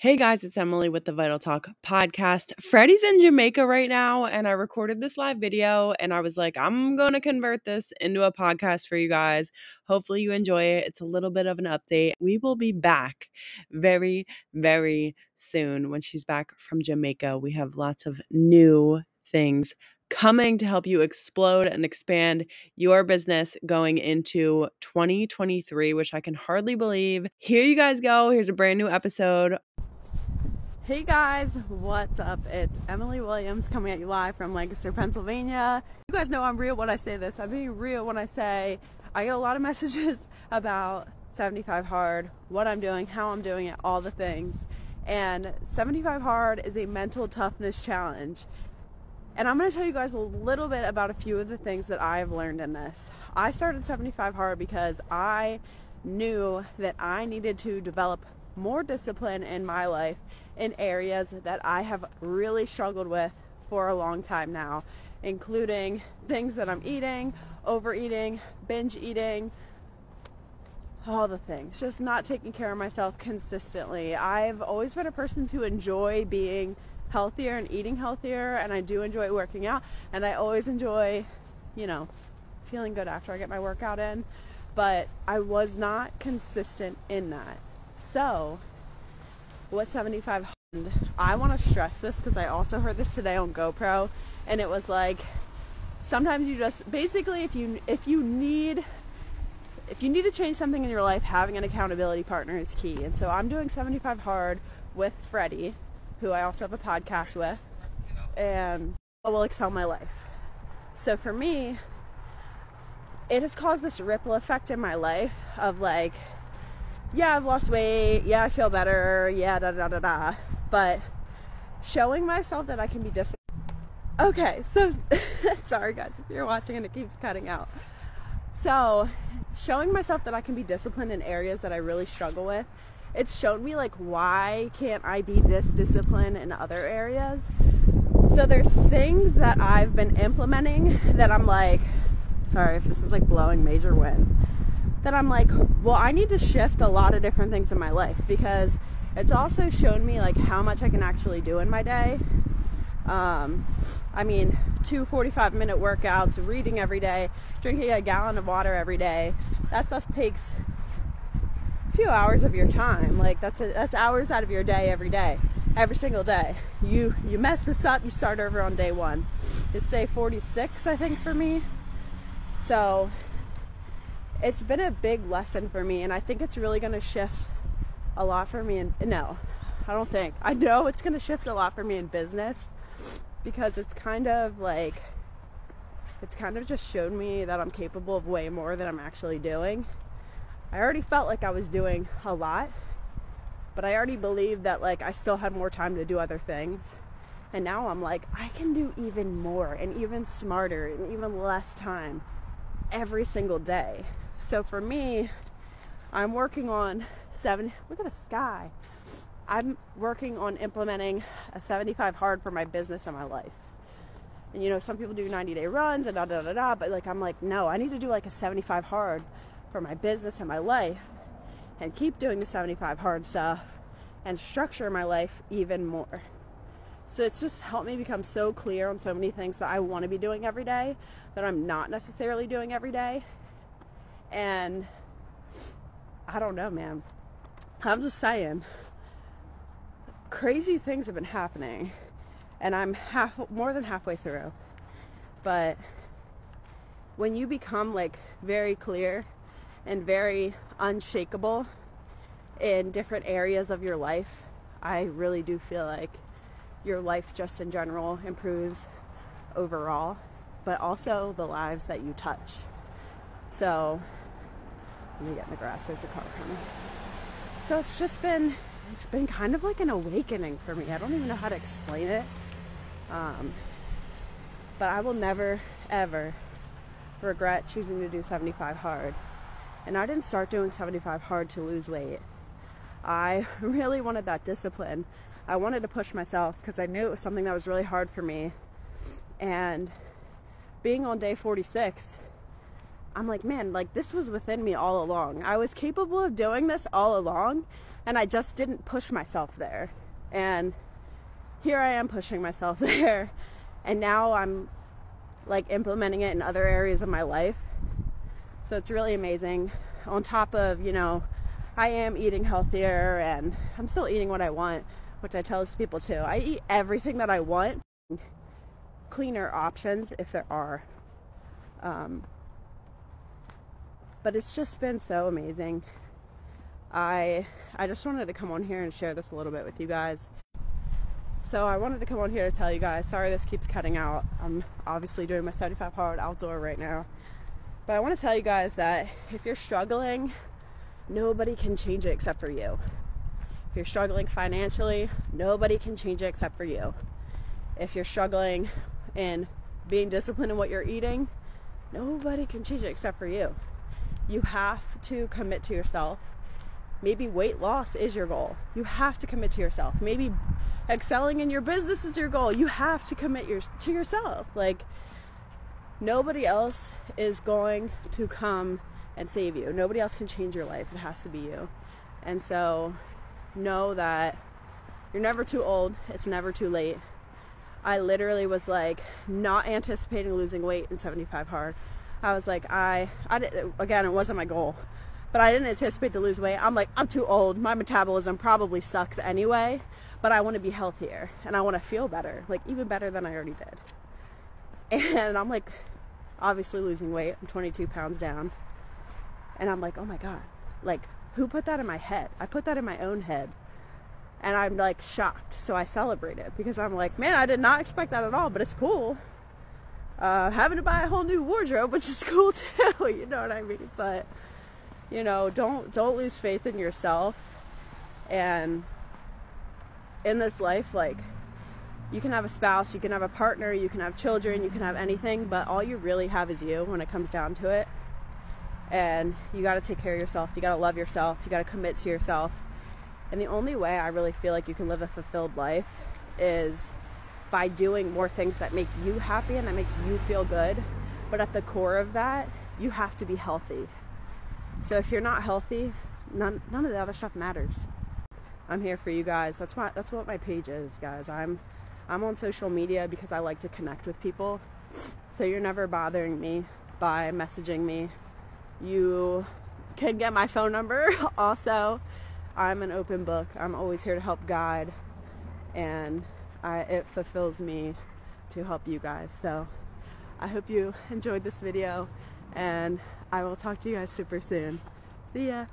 Hey guys, it's Emily with the Vital Talk podcast. Freddie's in Jamaica right now, and I recorded this live video and I was like, I'm going to convert this into a podcast for you guys. Hopefully, you enjoy it. It's a little bit of an update. We will be back very, very soon when she's back from Jamaica. We have lots of new things coming to help you explode and expand your business going into 2023, which I can hardly believe. Here you guys go. Here's a brand new episode Hey guys, what's up? It's Emily Williams coming at you live from Lancaster, Pennsylvania. You guys know I'm real when I say this. I'm being real when I say I get a lot of messages about 75 Hard, what I'm doing, how I'm doing it, all the things. And 75 Hard is a mental toughness challenge. And I'm going to tell you guys a little bit about a few of the things that I've learned in this. I started 75 Hard because I knew that I needed to develop more discipline in my life in areas that I have really struggled with for a long time now, including things that I'm eating, overeating, binge eating, all the things. Just not taking care of myself consistently. I've always been a person to enjoy being healthier and eating healthier, and I do enjoy working out, and I always enjoy, you know, feeling good after I get my workout in. But I was not consistent in that. So, what 75? I want to stress this because I also heard this today on GoPro and it was like sometimes you just basically if you if you need if you need to change something in your life having an accountability partner is key. And so I'm doing 75 hard with Freddie who I also have a podcast with and I will excel my life. So for me it has caused this ripple effect in my life of like yeah, I've lost weight. Yeah, I feel better. Yeah, da da da da. But showing myself that I can be disciplined. Okay, so sorry guys if you're watching and it keeps cutting out. So, showing myself that I can be disciplined in areas that I really struggle with, it's shown me like why can't I be this disciplined in other areas? So there's things that I've been implementing that I'm like, sorry if this is like blowing major wind that I'm like, well, I need to shift a lot of different things in my life because it's also shown me like how much I can actually do in my day. Um, I mean, two 45 minute workouts, reading every day, drinking a gallon of water every day. That stuff takes a few hours of your time. Like that's a, that's hours out of your day every day, every single day. You you mess this up, you start over on day one. It's day 46, I think, for me. So it's been a big lesson for me and I think it's really going to shift a lot for me and no I don't think I know it's going to shift a lot for me in business because it's kind of like it's kind of just showed me that I'm capable of way more than I'm actually doing. I already felt like I was doing a lot, but I already believed that like I still had more time to do other things. And now I'm like I can do even more and even smarter and even less time every single day. So for me, I'm working on seven. Look at the sky. I'm working on implementing a 75 hard for my business and my life. And you know, some people do 90 day runs and da da da da, but like I'm like, no, I need to do like a 75 hard for my business and my life and keep doing the 75 hard stuff and structure my life even more. So it's just helped me become so clear on so many things that I want to be doing every day that I'm not necessarily doing every day and I don't know, man. I'm just saying, crazy things have been happening, and I'm half more than halfway through. But when you become like very clear and very unshakable in different areas of your life, I really do feel like your life just in general improves overall, but also the lives that you touch. So let me get in the grass. There's a car coming. So it's just been, it's been kind of like an awakening for me. I don't even know how to explain it. Um, but I will never, ever regret choosing to do 75 hard. And I didn't start doing 75 hard to lose weight. I really wanted that discipline. I wanted to push myself because I knew it was something that was really hard for me. And being on day 46, I'm like, man, like this was within me all along. I was capable of doing this all along, And I just didn't push myself there. And here I am pushing myself there. And now I'm like implementing it in other areas of my life. So it's really amazing. On top of, you know, I am eating healthier and I'm still eating what I want, which I tell people too. I eat everything that I want, cleaner options if there are. Um, but it's just been so amazing. I I just wanted to come on here and share this a little bit with you guys. So I wanted to come on here to tell you guys. Sorry this keeps cutting out. I'm obviously doing my 75 hard outdoor right now. But I want to tell you guys that if you're struggling, nobody can change it except for you. If you're struggling financially, nobody can change it except for you. If you're struggling in being disciplined in what you're eating, nobody can change it except for you. You have to commit to yourself. Maybe weight loss is your goal. You have to commit to yourself. Maybe excelling in your business is your goal. You have to commit your, to yourself. Like, nobody else is going to come and save you. Nobody else can change your life. It has to be you. And so, know that you're never too old, it's never too late. I literally was like not anticipating losing weight in 75 hard. I was like, I, I did, again, it wasn't my goal, but I didn't anticipate to lose weight. I'm like, I'm too old. My metabolism probably sucks anyway, but I want to be healthier and I want to feel better, like even better than I already did. And I'm like, obviously losing weight. I'm 22 pounds down. And I'm like, oh my God, like, who put that in my head? I put that in my own head. And I'm like shocked. So I celebrate it because I'm like, man, I did not expect that at all, but it's cool uh, having to buy a whole new wardrobe, which is cool too. you know what I mean? But you know, don't don't lose faith in yourself. And in this life, like you can have a spouse, you can have a partner, you can have children, you can have anything, but all you really have is you when it comes down to it. And you got to take care of yourself. You got to love yourself. You got to commit to yourself. And the only way I really feel like you can live a fulfilled life is by doing more things that make you happy and that make you feel good. But at the core of that, you have to be healthy. So if you're not healthy, none none of the other stuff matters. I'm here for you guys. That's why that's what my page is, guys. I'm I'm on social media because I like to connect with people. So you're never bothering me by messaging me. You can get my phone number also. I'm an open book. I'm always here to help guide and It fulfills me to help you guys. So I hope you enjoyed this video and I will talk to you guys super soon. See ya!